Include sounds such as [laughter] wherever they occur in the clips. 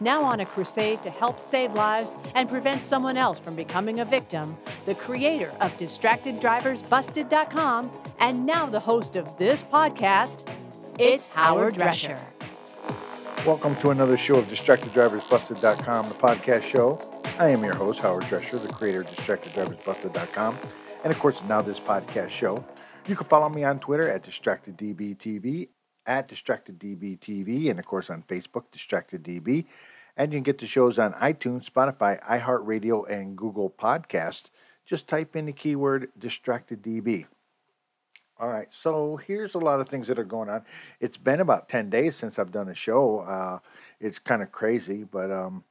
Now on a crusade to help save lives and prevent someone else from becoming a victim, the creator of DistractedDriversBusted.com and now the host of this podcast, it's Howard Drescher. Welcome to another show of DistractedDriversBusted.com, the podcast show. I am your host, Howard Drescher, the creator of DistractedDriversBusted.com, and of course, now this podcast show. You can follow me on Twitter at DistractedDBTV, at DistractedDBTV, and of course on Facebook, DistractedDB. And you can get the shows on iTunes, Spotify, iHeartRadio, and Google Podcast. Just type in the keyword DistractedDB. All right, so here's a lot of things that are going on. It's been about 10 days since I've done a show. Uh, it's kind of crazy, but um,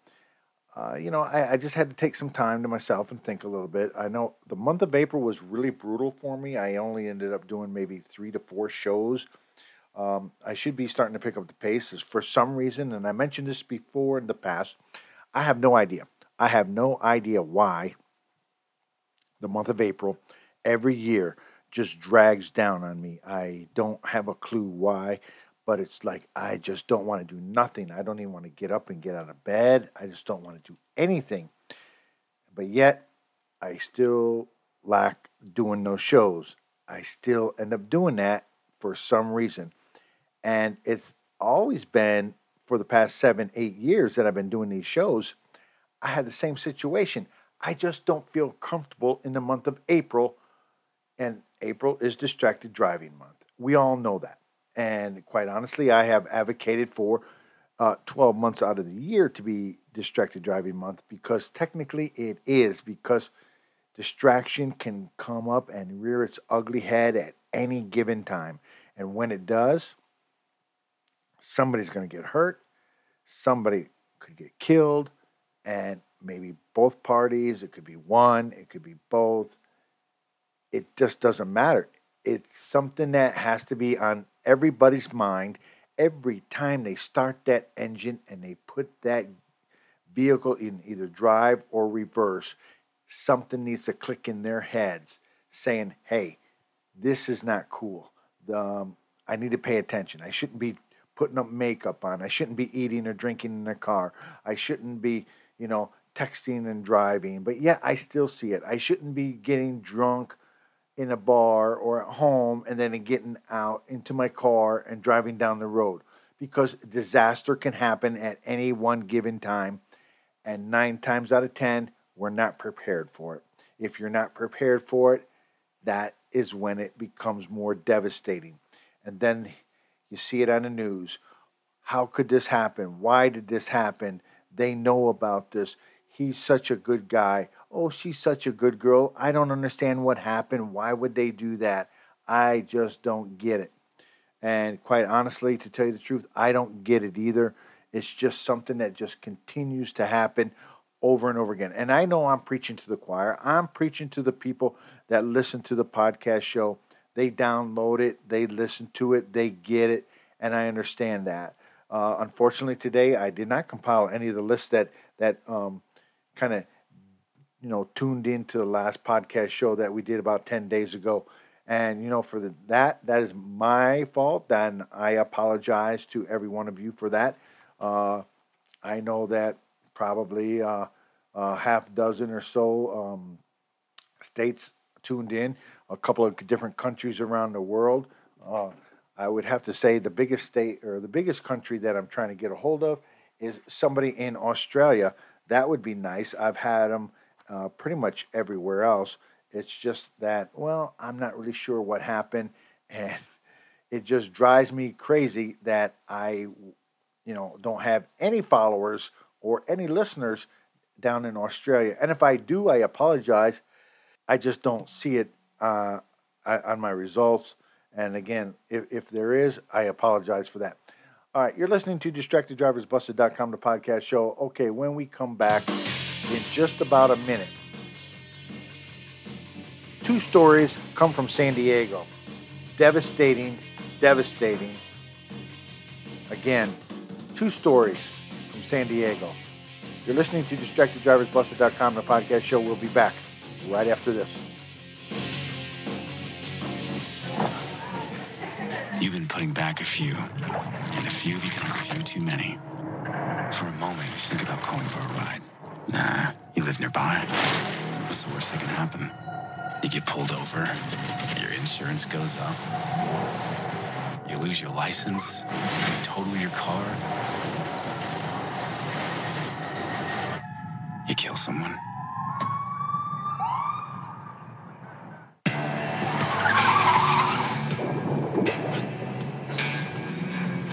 uh, you know, I, I, just had to take some time to myself and think a little bit. I know the month of April was really brutal for me. I only ended up doing maybe three to four shows. Um, I should be starting to pick up the pace for some reason, and I mentioned this before in the past. I have no idea. I have no idea why the month of April every year just drags down on me. I don't have a clue why, but it's like I just don't want to do nothing. I don't even want to get up and get out of bed. I just don't want to do anything. But yet, I still lack doing those shows. I still end up doing that for some reason. And it's always been for the past seven, eight years that I've been doing these shows. I had the same situation. I just don't feel comfortable in the month of April. And April is distracted driving month. We all know that. And quite honestly, I have advocated for uh, 12 months out of the year to be distracted driving month because technically it is, because distraction can come up and rear its ugly head at any given time. And when it does, somebody's going to get hurt, somebody could get killed, and maybe both parties, it could be one, it could be both it just doesn't matter. It's something that has to be on everybody's mind every time they start that engine and they put that vehicle in either drive or reverse. Something needs to click in their heads saying, hey, this is not cool. Um, I need to pay attention. I shouldn't be putting up makeup on. I shouldn't be eating or drinking in the car. I shouldn't be, you know, texting and driving. But yet I still see it. I shouldn't be getting drunk in a bar or at home and then getting out into my car and driving down the road because disaster can happen at any one given time and 9 times out of 10 we're not prepared for it. If you're not prepared for it, that is when it becomes more devastating. And then you see it on the news. How could this happen? Why did this happen? They know about this. He's such a good guy oh, she's such a good girl. I don't understand what happened. Why would they do that? I just don't get it. And quite honestly, to tell you the truth, I don't get it either. It's just something that just continues to happen over and over again. And I know I'm preaching to the choir. I'm preaching to the people that listen to the podcast show. They download it, they listen to it, they get it, and I understand that. Uh, unfortunately, today I did not compile any of the lists that that um, kind of you know, tuned into the last podcast show that we did about 10 days ago. And, you know, for the, that, that is my fault. And I apologize to every one of you for that. Uh, I know that probably uh, a half dozen or so um, states tuned in, a couple of different countries around the world. Uh, I would have to say the biggest state or the biggest country that I'm trying to get a hold of is somebody in Australia. That would be nice. I've had them uh, pretty much everywhere else It's just that, well, I'm not really sure what happened. [laughs] And it just drives me crazy that I, you know, don't have any followers or any listeners down in Australia. And if I do, I apologize. I just don't see it uh, on my results. And again, if, if there is, I apologize for that. All right, you're listening to DistractedDriversBusted.com, the podcast show. Okay, when we come back in just about a minute, two stories come from San Diego. Devastating, devastating. Again, two stories from San Diego. You're listening to DistractedDriversBusted.com, the podcast show. We'll be back right after this. Putting back a few, and a few becomes a few too many. For a moment, you think about going for a ride. Nah, you live nearby. What's the worst that can happen? You get pulled over, your insurance goes up, you lose your license, you total your car, you kill someone.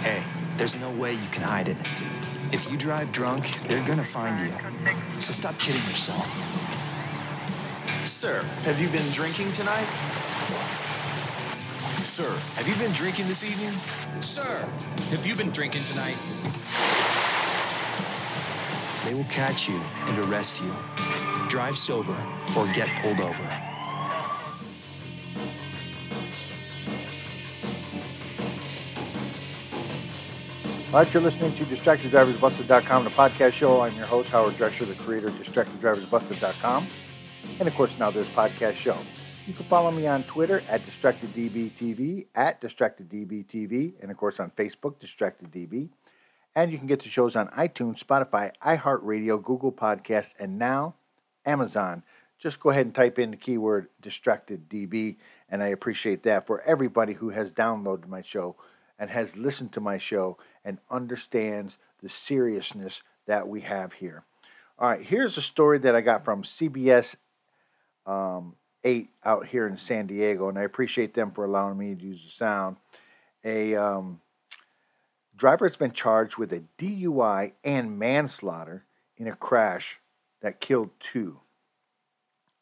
Hey, there's no way you can hide it. If you drive drunk, they're gonna find you. So stop kidding yourself. Sir, have you been drinking tonight? Sir, have you been drinking this evening? Sir, have you been drinking tonight? They will catch you and arrest you. Drive sober or get pulled over. All right, you're listening to DistractedDriversBusted.com, the podcast show. I'm your host, Howard Drescher, the creator of DistractedDriversBusted.com. And of course, now there's podcast show. You can follow me on Twitter at DistractedDBTV, at DistractedDBTV, and of course on Facebook, DistractedDB. And you can get the shows on iTunes, Spotify, iHeartRadio, Google Podcasts, and now Amazon. Just go ahead and type in the keyword DistractedDB, and I appreciate that for everybody who has downloaded my show and has listened to my show and understands the seriousness that we have here. All right, here's a story that I got from CBS um, 8 out here in San Diego, and I appreciate them for allowing me to use the sound. A um, driver has been charged with a DUI and manslaughter in a crash that killed two.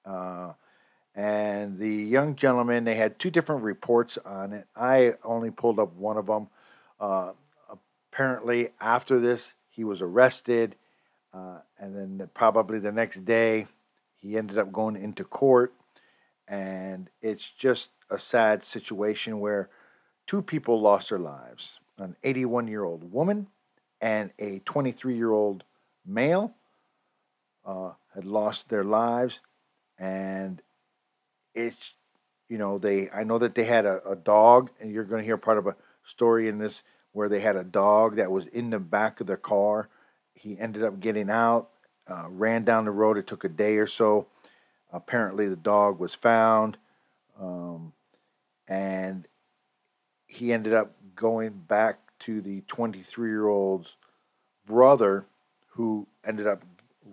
Uh, and the young gentleman, they had two different reports on it. I only pulled up one of them. Uh, apparently, after this, he was arrested, uh, and then the, probably the next day, he ended up going into court. And it's just a sad situation where two people lost their lives an 81 year old woman and a 23 year old male uh, had lost their lives. And it's you know they I know that they had a, a dog, and you're going to hear part of a story in this where they had a dog that was in the back of the car. He ended up getting out, uh, ran down the road. It took a day or so. Apparently, the dog was found, um, and he ended up going back to the 23 year old's brother, who ended up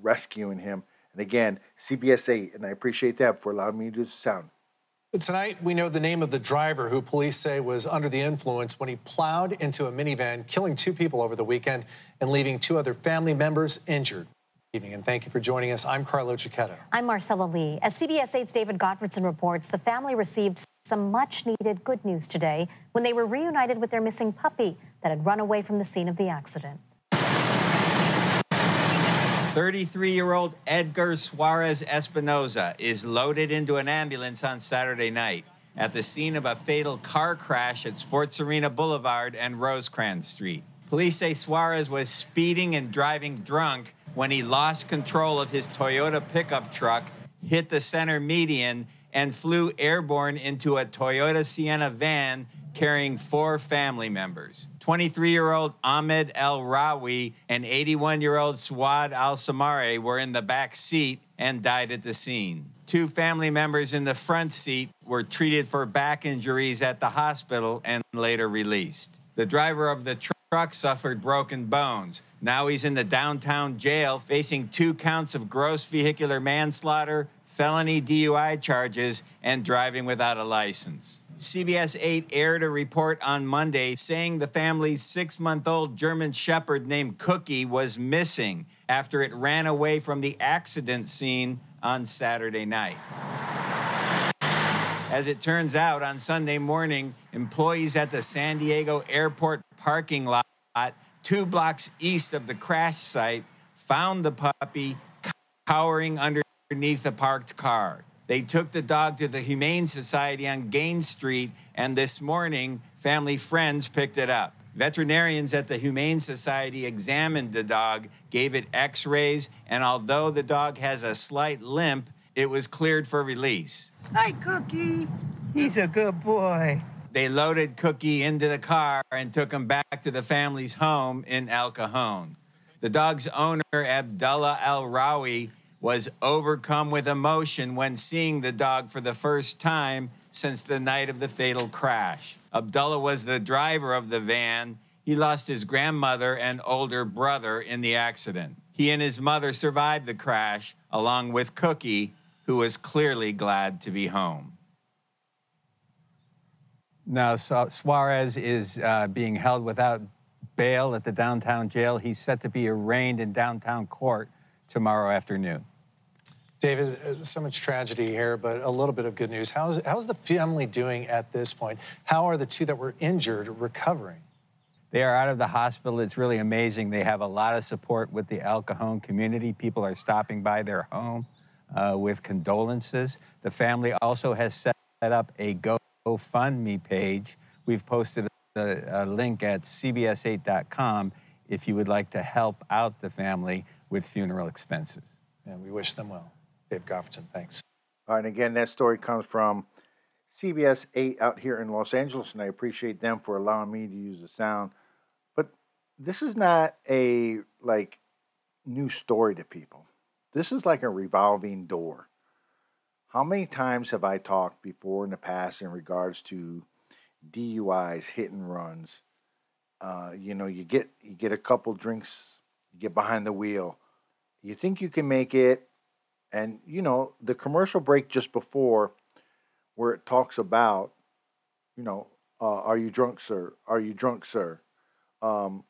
rescuing him and again, CBS 8, and I appreciate that for allowing me to do the sound. Tonight, we know the name of the driver who police say was under the influence when he plowed into a minivan, killing two people over the weekend and leaving two other family members injured. Good evening, and thank you for joining us. I'm Carlo Cecchetto. I'm Marcella Lee. As CBS 8's David Gotfredson reports, the family received some much needed good news today when they were reunited with their missing puppy that had run away from the scene of the accident. 33 year old Edgar Suarez Espinoza is loaded into an ambulance on Saturday night at the scene of a fatal car crash at Sports Arena Boulevard and Rosecrans Street. Police say Suarez was speeding and driving drunk when he lost control of his Toyota pickup truck, hit the center median, and flew airborne into a Toyota Sienna van carrying four family members 23 year old Ahmed El Rawi and 81 year old Swad Al Samare were in the back seat and died at the scene. Two family members in the front seat were treated for back injuries at the hospital and later released. The driver of the truck suffered broken bones. Now he's in the downtown jail facing two counts of gross vehicular manslaughter, felony DUI charges, and driving without a license. CBS 8 aired a report on Monday saying the family's six month old German Shepherd named Cookie was missing after it ran away from the accident scene on Saturday night. As it turns out, on Sunday morning, employees at the San Diego airport parking lot, two blocks east of the crash site, found the puppy cowering underneath a parked car. They took the dog to the Humane Society on Gaines Street, and this morning, family friends picked it up. Veterinarians at the Humane Society examined the dog, gave it x rays, and although the dog has a slight limp, it was cleared for release. Hi, Cookie. He's a good boy. They loaded Cookie into the car and took him back to the family's home in El Cajon. The dog's owner, Abdullah Al Rawi, was overcome with emotion when seeing the dog for the first time since the night of the fatal crash. Abdullah was the driver of the van. He lost his grandmother and older brother in the accident. He and his mother survived the crash, along with Cookie, who was clearly glad to be home. Now, Suarez is uh, being held without bail at the downtown jail. He's set to be arraigned in downtown court tomorrow afternoon. David, uh, so much tragedy here, but a little bit of good news. How's, how's the family doing at this point? How are the two that were injured recovering? They are out of the hospital. It's really amazing. They have a lot of support with the El Cajon community. People are stopping by their home uh, with condolences. The family also has set up a GoFundMe page. We've posted a, a link at cbs8.com if you would like to help out the family with funeral expenses. And we wish them well. Dave Gotfredson, thanks. All right, and again, that story comes from CBS 8 out here in Los Angeles, and I appreciate them for allowing me to use the sound. But this is not a like new story to people. This is like a revolving door. How many times have I talked before in the past in regards to DUIs, hit and runs? Uh, you know, you get you get a couple drinks, you get behind the wheel, you think you can make it, and you know the commercial break just before, where it talks about, you know, uh, are you drunk, sir? Are you drunk, sir? Um,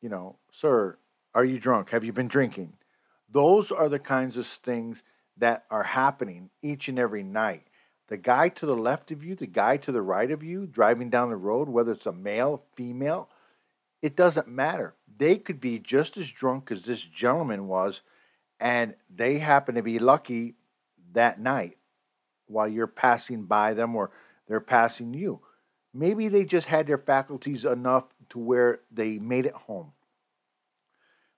you know, sir, are you drunk? Have you been drinking? Those are the kinds of things that are happening each and every night. The guy to the left of you, the guy to the right of you, driving down the road, whether it's a male, female, it doesn't matter. They could be just as drunk as this gentleman was, and they happen to be lucky that night while you're passing by them or they're passing you. Maybe they just had their faculties enough to where they made it home.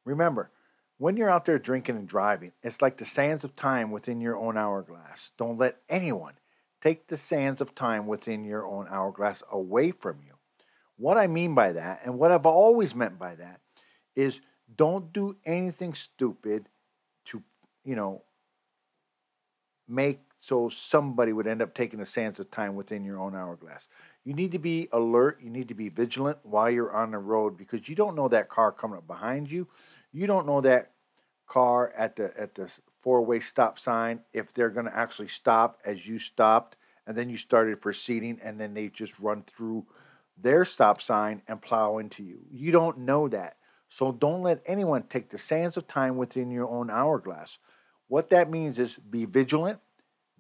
Remember, when you're out there drinking and driving, it's like the sands of time within your own hourglass. Don't let anyone take the sands of time within your own hourglass away from you. What I mean by that, and what I've always meant by that, is don't do anything stupid you know, make so somebody would end up taking the sands of time within your own hourglass. You need to be alert, you need to be vigilant while you're on the road because you don't know that car coming up behind you. You don't know that car at the at the four-way stop sign if they're going to actually stop as you stopped and then you started proceeding and then they just run through their stop sign and plow into you. You don't know that. So don't let anyone take the sands of time within your own hourglass. What that means is be vigilant,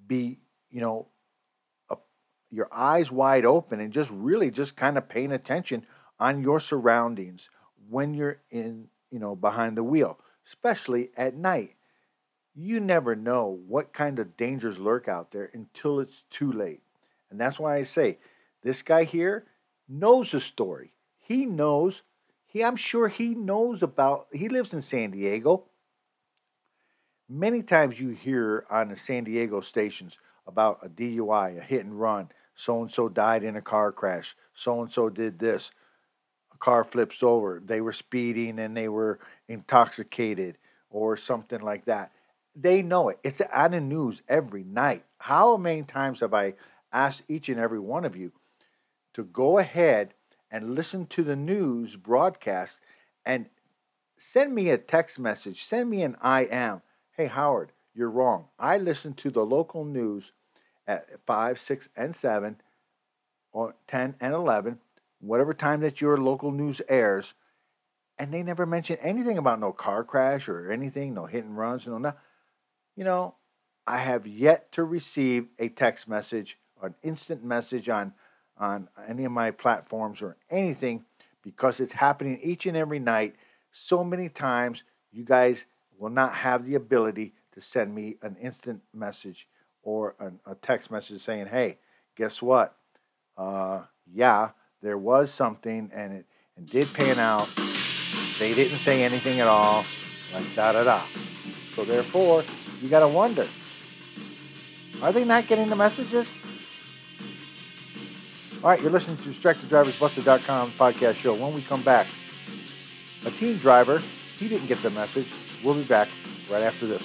be, you know, a, your eyes wide open and just really just kind of paying attention on your surroundings when you're in, you know, behind the wheel, especially at night. You never know what kind of dangers lurk out there until it's too late. And that's why I say this guy here knows the story. He knows he, I'm sure he knows about, he lives in San Diego. Many times you hear on the San Diego stations about a DUI, a hit and run. So and so died in a car crash. So and so did this. A car flips over. They were speeding and they were intoxicated or something like that. They know it. It's on the news every night. How many times have I asked each and every one of you to go ahead and listen to the news broadcast and send me a text message, send me an I am. Hey, Howard, you're wrong. I listen to the local news at 5, 6, and 7, or 10 and 11, whatever time that your local news airs, and they never mention anything about no car crash or anything, no hit and runs, no, no. You know, I have yet to receive a text message or an instant message on on any of my platforms or anything because it's happening each and every night. So many times you guys will not have the ability to send me an instant message or an, a text message saying hey guess what? Uh, yeah there was something and it and did pan out. They didn't say anything at all like da da da. So therefore you got to wonder are they not getting the messages all right, you're listening to DistractedDriversBusted.com podcast show. When we come back, a teen driver, he didn't get the message. We'll be back right after this.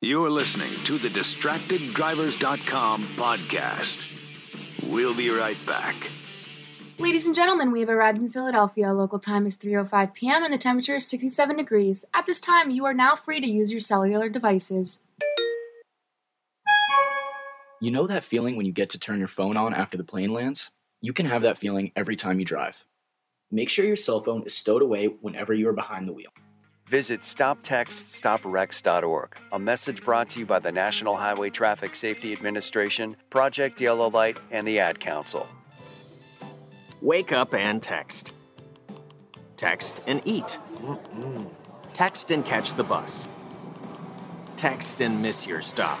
You're listening to the DistractedDrivers.com podcast. We'll be right back. Ladies and gentlemen, we have arrived in Philadelphia. Local time is 3:05 p.m. and the temperature is 67 degrees. At this time, you are now free to use your cellular devices. You know that feeling when you get to turn your phone on after the plane lands? You can have that feeling every time you drive. Make sure your cell phone is stowed away whenever you are behind the wheel. Visit StopTextsStopWrecks.org. A message brought to you by the National Highway Traffic Safety Administration, Project Yellow Light, and the Ad Council. Wake up and text. Text and eat. Text and catch the bus. Text and miss your stop.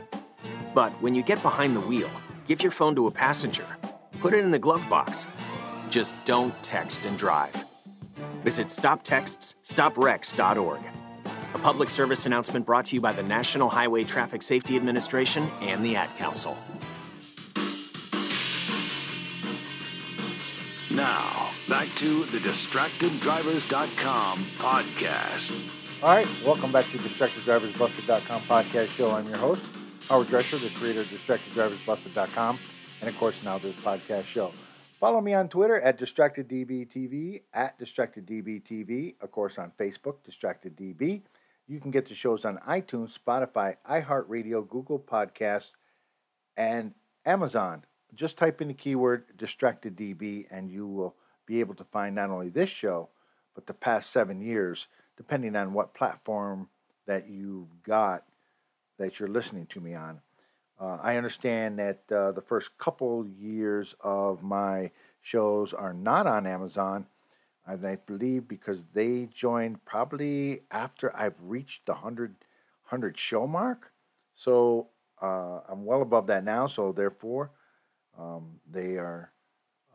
But when you get behind the wheel, give your phone to a passenger. Put it in the glove box. Just don't text and drive. Visit StopTextsStopWrecks.org. A public service announcement brought to you by the National Highway Traffic Safety Administration and the Ad Council. Now, back to the DistractedDrivers.com podcast. All right, welcome back to DistractedDriversBusted.com podcast show. I'm your host, Howard Drescher, the creator of DistractedDriversBusted.com, and of course, now this podcast show. Follow me on Twitter at DistractedDBTV, at DistractedDBTV, of course, on Facebook, DistractedDB. You can get the shows on iTunes, Spotify, iHeartRadio, Google Podcasts, and Amazon. Just type in the keyword DistractedDB, and you will be able to find not only this show, but the past seven years, depending on what platform that you've got that you're listening to me on. Uh, I understand that uh, the first couple years of my shows are not on Amazon. and I believe because they joined probably after I've reached the 100, 100 show mark. So uh, I'm well above that now. So therefore, um, they are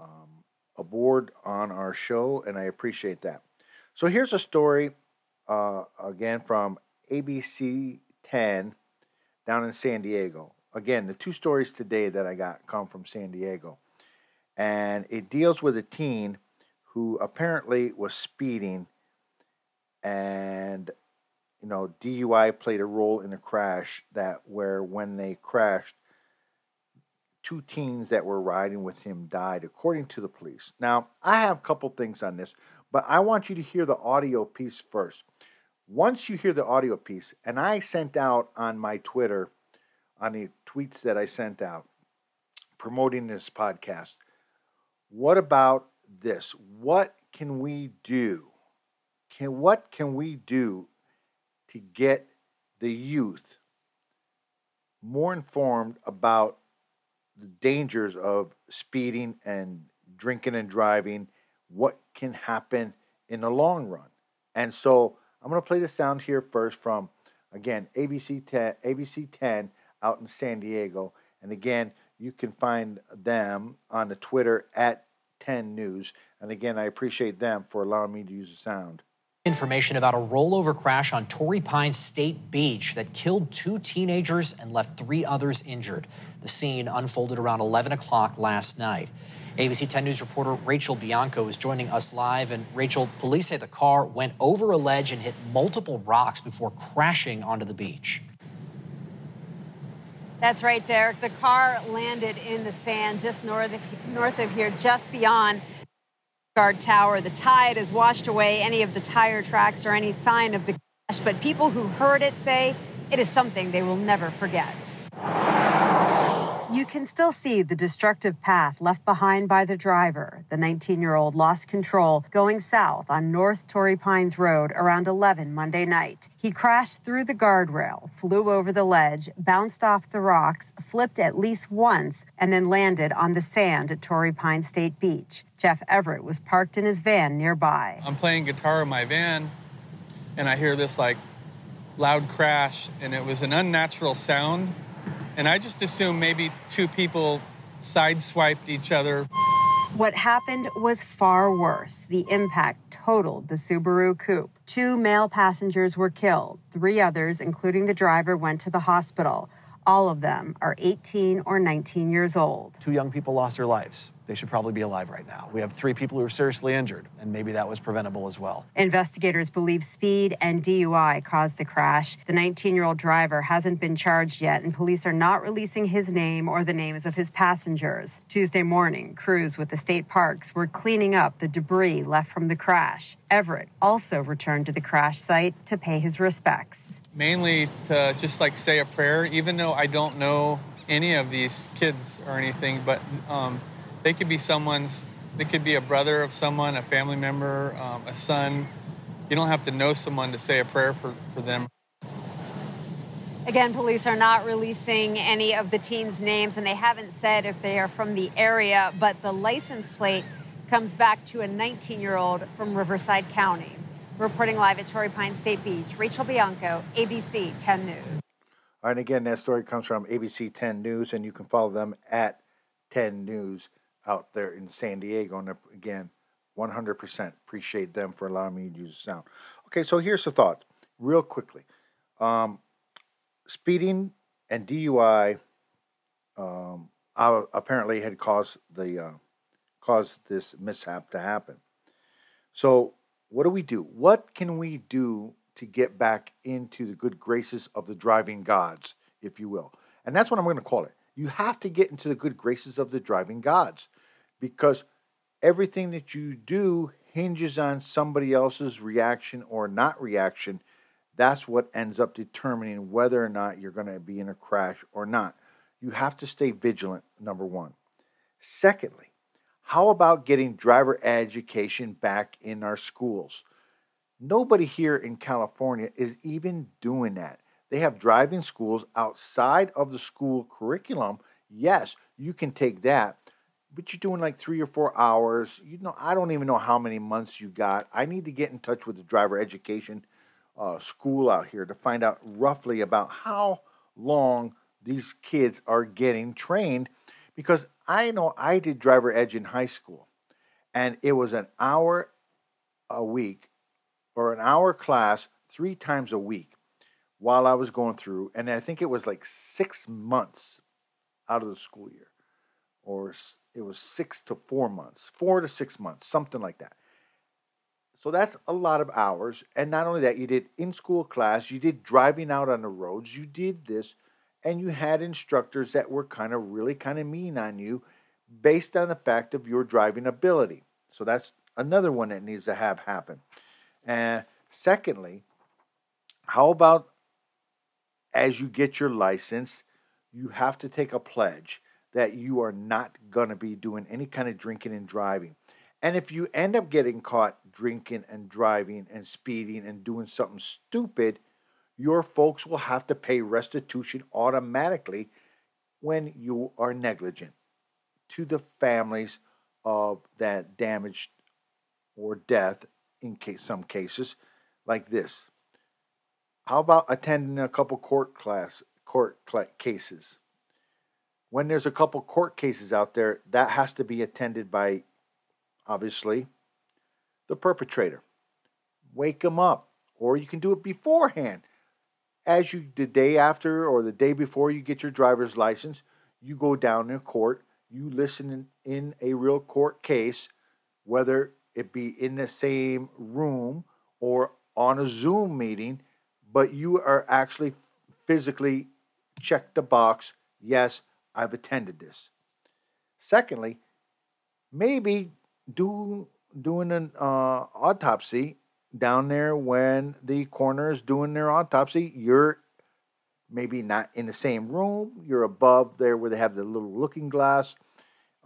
um, aboard on our show, and I appreciate that. So here's a story uh, again from ABC 10 down in San Diego. Again, the two stories today that I got come from San Diego. And it deals with a teen who apparently was speeding and you know DUI played a role in the crash that where when they crashed two teens that were riding with him died according to the police. Now, I have a couple things on this, but I want you to hear the audio piece first. Once you hear the audio piece, and I sent out on my Twitter on the tweets that I sent out promoting this podcast. What about this? What can we do? Can what can we do to get the youth more informed about the dangers of speeding and drinking and driving? What can happen in the long run? And so I'm going to play the sound here first from again ABC 10 ABC 10 out in San Diego. And again, you can find them on the Twitter at 10 News. And again, I appreciate them for allowing me to use the sound. Information about a rollover crash on Torrey Pines State Beach that killed two teenagers and left three others injured. The scene unfolded around 11 o'clock last night. ABC 10 News reporter Rachel Bianco is joining us live. And Rachel, police say the car went over a ledge and hit multiple rocks before crashing onto the beach. That's right, Derek. The car landed in the sand just north of, north of here, just beyond guard tower. The tide has washed away any of the tire tracks or any sign of the crash, but people who heard it say it is something they will never forget. You can still see the destructive path left behind by the driver. The 19 year old lost control going south on North Torrey Pines Road around 11 Monday night. He crashed through the guardrail, flew over the ledge, bounced off the rocks, flipped at least once, and then landed on the sand at Torrey Pines State Beach. Jeff Everett was parked in his van nearby. I'm playing guitar in my van, and I hear this like loud crash, and it was an unnatural sound and I just assumed maybe two people sideswiped each other. What happened was far worse. The impact totaled the Subaru coupe. Two male passengers were killed. Three others, including the driver, went to the hospital. All of them are 18 or 19 years old. Two young people lost their lives they should probably be alive right now. We have three people who are seriously injured, and maybe that was preventable as well. Investigators believe speed and DUI caused the crash. The 19 year old driver hasn't been charged yet, and police are not releasing his name or the names of his passengers. Tuesday morning, crews with the state parks were cleaning up the debris left from the crash. Everett also returned to the crash site to pay his respects. Mainly to just like say a prayer, even though I don't know any of these kids or anything, but um, they could be someone's, they could be a brother of someone, a family member, um, a son. You don't have to know someone to say a prayer for, for them. Again, police are not releasing any of the teens' names, and they haven't said if they are from the area, but the license plate comes back to a 19 year old from Riverside County. Reporting live at Torrey Pine State Beach, Rachel Bianco, ABC 10 News. All right, again, that story comes from ABC 10 News, and you can follow them at 10 News out there in San Diego. And again, 100% appreciate them for allowing me to use the sound. Okay, so here's the thought, real quickly. Um, speeding and DUI um, apparently had caused the uh, caused this mishap to happen. So, what do we do? What can we do to get back into the good graces of the driving gods, if you will? And that's what I'm going to call it. You have to get into the good graces of the driving gods because everything that you do hinges on somebody else's reaction or not reaction. That's what ends up determining whether or not you're going to be in a crash or not. You have to stay vigilant, number one. Secondly, how about getting driver education back in our schools? Nobody here in California is even doing that. They have driving schools outside of the school curriculum. Yes, you can take that, but you're doing like three or four hours. You know, I don't even know how many months you got. I need to get in touch with the driver education uh, school out here to find out roughly about how long these kids are getting trained because I know I did driver edge in high school and it was an hour a week or an hour class three times a week while I was going through and I think it was like 6 months out of the school year or it was six to four months, four to six months, something like that. So that's a lot of hours. And not only that, you did in school class, you did driving out on the roads, you did this, and you had instructors that were kind of really kind of mean on you based on the fact of your driving ability. So that's another one that needs to have happen. And secondly, how about as you get your license, you have to take a pledge that you are not going to be doing any kind of drinking and driving. And if you end up getting caught drinking and driving and speeding and doing something stupid, your folks will have to pay restitution automatically when you are negligent to the families of that damage or death in case some cases like this. How about attending a couple court class court cases? When there's a couple court cases out there, that has to be attended by, obviously, the perpetrator. Wake them up. Or you can do it beforehand. As you, the day after or the day before you get your driver's license, you go down to court, you listen in, in a real court case, whether it be in the same room or on a Zoom meeting, but you are actually physically check the box yes, I've attended this. Secondly, maybe do doing an uh, autopsy down there when the coroner is doing their autopsy. You're maybe not in the same room. You're above there where they have the little looking glass,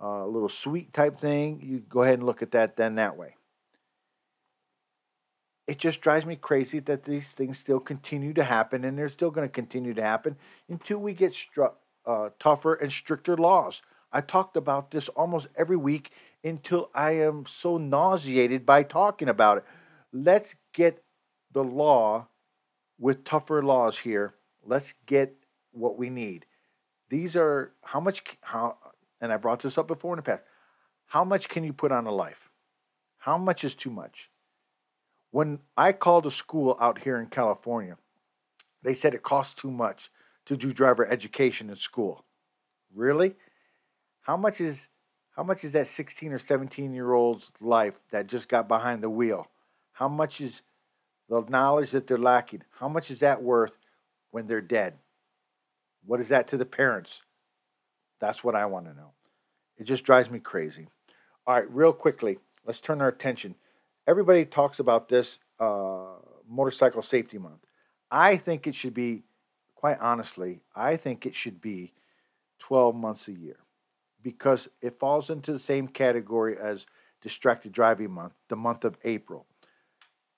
a uh, little suite type thing. You go ahead and look at that then that way. It just drives me crazy that these things still continue to happen, and they're still going to continue to happen until we get struck uh, tougher and stricter laws. I talked about this almost every week until I am so nauseated by talking about it. Let's get the law with tougher laws here. Let's get what we need. These are how much how and I brought this up before in the past. How much can you put on a life? How much is too much? When I called a school out here in California, they said it costs too much to do driver education in school. Really? How much is how much is that 16 or 17 year old's life that just got behind the wheel? How much is the knowledge that they're lacking? How much is that worth when they're dead? What is that to the parents? That's what I want to know. It just drives me crazy. All right, real quickly, let's turn our attention. Everybody talks about this uh, Motorcycle Safety Month. I think it should be quite honestly, I think it should be 12 months a year because it falls into the same category as Distracted Driving Month, the month of April.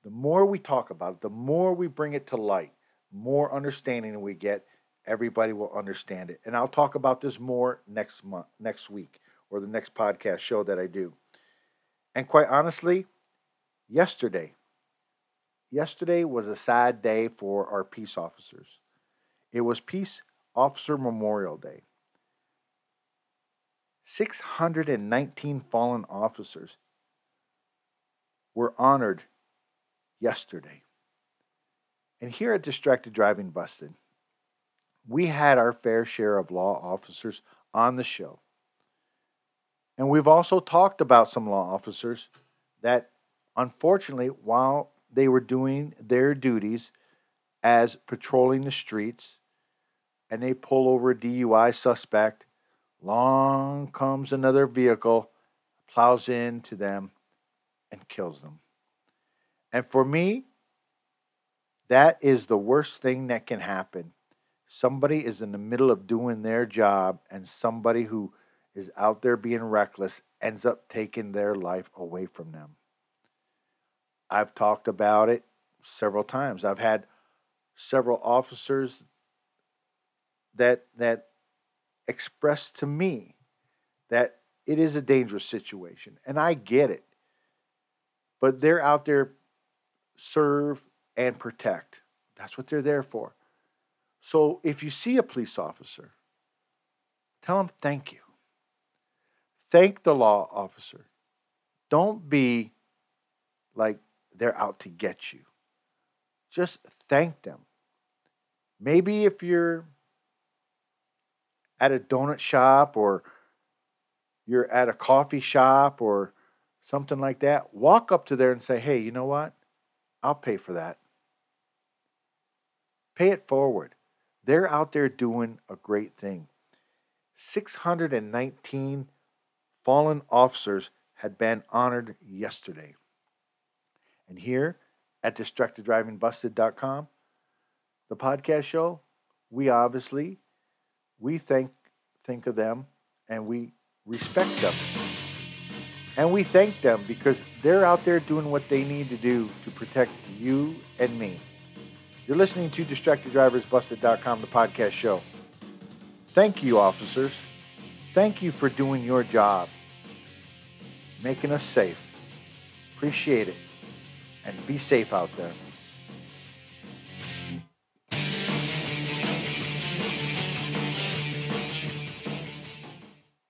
The more we talk about it, the more we bring it to light, more understanding we get, everybody will understand it. And I'll talk about this more next month, next week, or the next podcast show that I do. And quite honestly, yesterday, yesterday was a sad day for our peace officers. It was Peace Officer Memorial Day. 619 fallen officers were honored yesterday. And here at Distracted Driving Busted, we had our fair share of law officers on the show. And we've also talked about some law officers that, unfortunately, while they were doing their duties as patrolling the streets, and they pull over a DUI suspect. Long comes another vehicle, plows into them, and kills them. And for me, that is the worst thing that can happen. Somebody is in the middle of doing their job, and somebody who is out there being reckless ends up taking their life away from them. I've talked about it several times. I've had several officers that that expressed to me that it is a dangerous situation and I get it. But they're out there serve and protect. That's what they're there for. So if you see a police officer, tell them thank you. Thank the law officer. Don't be like they're out to get you. Just thank them. Maybe if you're at a donut shop or you're at a coffee shop or something like that, walk up to there and say, hey, you know what? I'll pay for that. Pay it forward. They're out there doing a great thing. 619 fallen officers had been honored yesterday. And here at DistractedDrivingBusted.com, the podcast show, we obviously we think think of them and we respect them. And we thank them because they're out there doing what they need to do to protect you and me. You're listening to DistractedDriversBusted.com, the podcast show. Thank you, officers. Thank you for doing your job, making us safe. Appreciate it. And be safe out there.